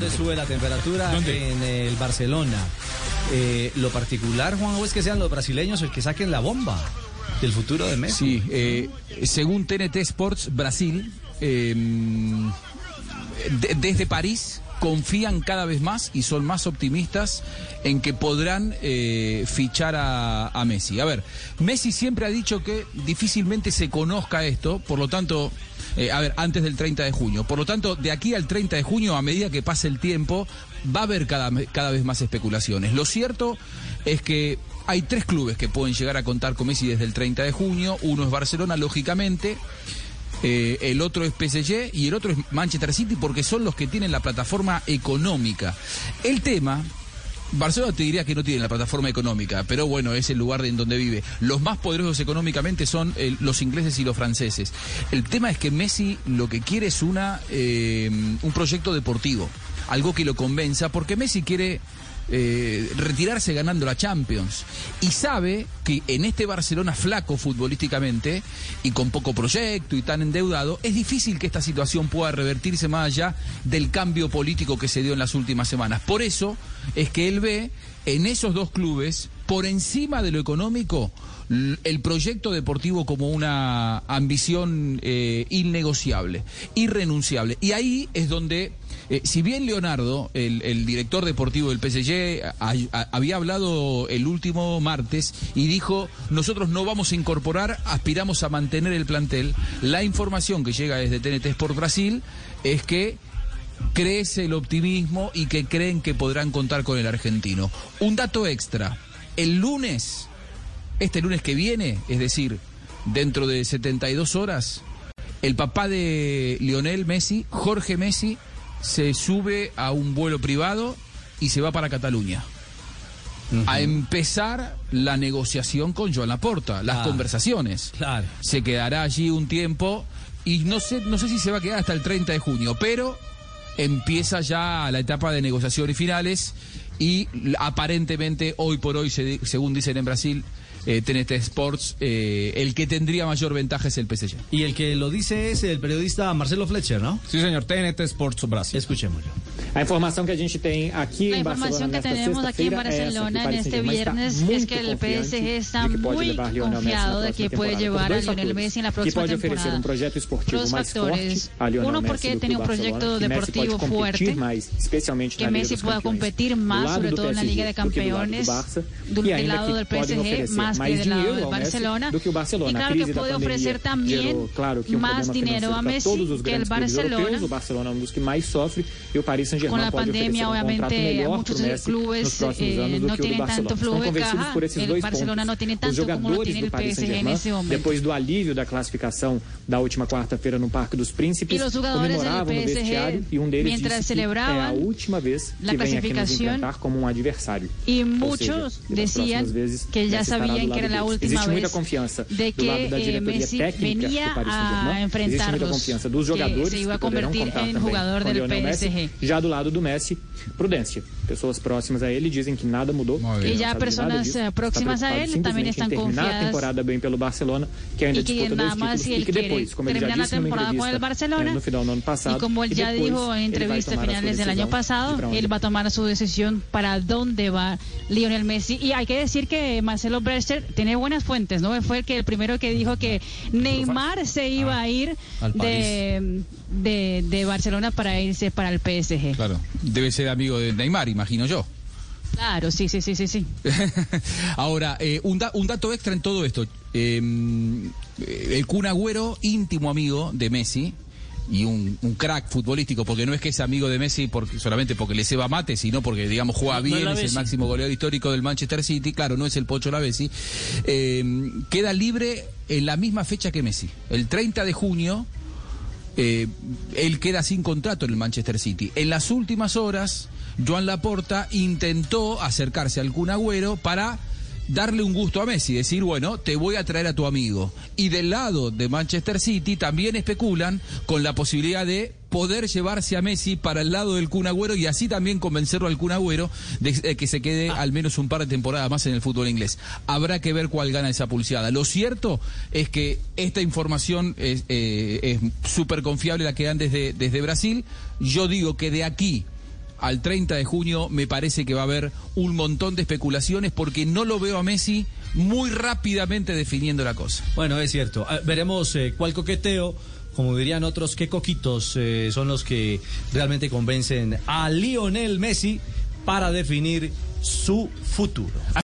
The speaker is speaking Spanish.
dónde sube la temperatura? En el Barcelona. Eh, lo particular, Juan, es que sean los brasileños el que saquen la bomba del futuro de Messi. Sí, eh, según TNT Sports Brasil, eh, desde París confían cada vez más y son más optimistas en que podrán eh, fichar a, Messi. A ver, Messi siempre ha dicho que difícilmente se conozca esto, por lo tanto, eh, a ver, antes del 30 de junio. Por lo tanto, de aquí al 30 de junio, a medida que pase el tiempo, va a haber cada, cada vez más especulaciones. Lo cierto es que hay tres clubes que pueden llegar a contar con Messi desde el 30 de junio. Uno es Barcelona, lógicamente. Eh, el otro es PSG y el otro es Manchester City porque son los que tienen la plataforma económica. El tema Barcelona te diría que no tiene la plataforma económica, pero bueno, es el lugar en donde vive. Los más poderosos económicamente son los ingleses y los franceses. El tema es que Messi lo que quiere es una, eh, un proyecto deportivo, algo que lo convenza, porque Messi quiere eh, retirarse ganando la Champions. Y sabe que en este Barcelona flaco futbolísticamente y con poco proyecto y tan endeudado, es difícil que esta situación pueda revertirse más allá del cambio político que se dio en las últimas semanas. Por eso es que él ve en esos dos clubes, por encima de lo económico, el proyecto deportivo como una ambición eh, innegociable, irrenunciable. Y ahí es donde eh, si bien Leonardo, el, director deportivo del PSG, había hablado el último martes y dijo, nosotros no vamos a incorporar, aspiramos a mantener el plantel, la información que llega desde TNT Sport Brasil es que crece el optimismo y que creen que podrán contar con el argentino. Un dato extra, el lunes, este lunes que viene, es decir, dentro de 72 horas, el papá de Lionel Messi, Jorge Messi, se sube a un vuelo privado y se va para Cataluña. A empezar la negociación con Joan Laporta, las conversaciones. Claro. Se quedará allí un tiempo y no sé, no sé si se va a quedar hasta el 30 de junio, pero empieza ya la etapa de negociaciones finales y aparentemente hoy por hoy, según dicen en Brasil, eh, TNT Sports, eh, el que tendría mayor ventaja es el PSG. Y el que lo dice es el periodista Marcelo Fletcher, ¿no? Sí, señor, TNT Sports Brasil. Escuchémoslo. La información que a gente tem aquí La información que tenemos aquí en Barcelona en este viernes es que el PSG está muy confiado de que puede llevar a Lionel Messi en la próxima temporada. Dos factores. Uno, porque tiene un proyecto deportivo fuerte, que Messi pueda competir más, sobre todo en la Liga de Campeones, del lado del PSG, más que del lado del Barcelona. Y claro que puede ofrecer también más dinero a Messi que el Barcelona. Con la pandemia, obviamente, muchos clubes eh, no tienen tanto flujo de caja. El Barcelona no tiene tanto como lo tiene el PSG en ese momento. Depois do alívio da classificação da última quarta-feira no Parque dos Príncipes, comemoravam no vestiário e um deles disse que é a última vez que vem aqui nos enfrentar como um adversário. Y muchos decían que ya sabían que era la última vez de que eh, Messi venía a enfrentarlos, que se iba a convertir en jugador del PSG. Já do lado do Messi, prudência. Pessoas próximas a ele dizem que nada mudou. E já pessoas eh, próximas a ele também estão confiadas. a temporada bem pelo Barcelona, que ainda disputa dois títulos e que depois, como ele já disse numa entrevista eh, no final do ano passado, y como él ya dijo en entrevista a finales del año pasado, él va a tomar su decisión para dónde va Lionel Messi. Y hay que decir que Marcelo Brechter tiene buenas fuentes, ¿no? Fue el que el primero que dijo que Neymar se iba a ir de, de, de Barcelona para irse para el PSG. Claro, debe ser amigo de Neymar, imagino yo. Claro, sí, sí, sí, sí, sí. Ahora, eh, un, un, dato extra en todo esto. Em, el Kun Agüero, íntimo amigo de Messi, y un, crack futbolístico, porque no es que es amigo de Messi porque, solamente porque le ceba mate, sino porque, digamos, juega bien, es el máximo goleador histórico del Manchester City, claro, no es el Pocho Lavesi, eh, queda libre en la misma fecha que Messi, el 30 de junio. Eh, él queda sin contrato en el Manchester City. En las últimas horas, Joan Laporta intentó acercarse al Kun Agüero para darle un gusto a Messi, decir, bueno, te voy a traer a tu amigo. Y del lado de Manchester City también especulan con la posibilidad de poder llevarse a Messi para el lado del Kun Agüero y así también convencerlo al Kun Agüero de, que se quede al menos un par de temporadas más en el fútbol inglés. Habrá que ver cuál gana esa pulseada. Lo cierto es que esta información es eh, súper confiable la que dan desde, desde Brasil. Yo digo que de aquí al 30 de junio me parece que va a haber un montón de especulaciones porque no lo veo a Messi muy rápidamente definiendo la cosa. Bueno, es cierto. Ah, veremos eh, cuál coqueteo como dirían otros, qué coquitos eh, son los que realmente convencen a Lionel Messi para definir su futuro.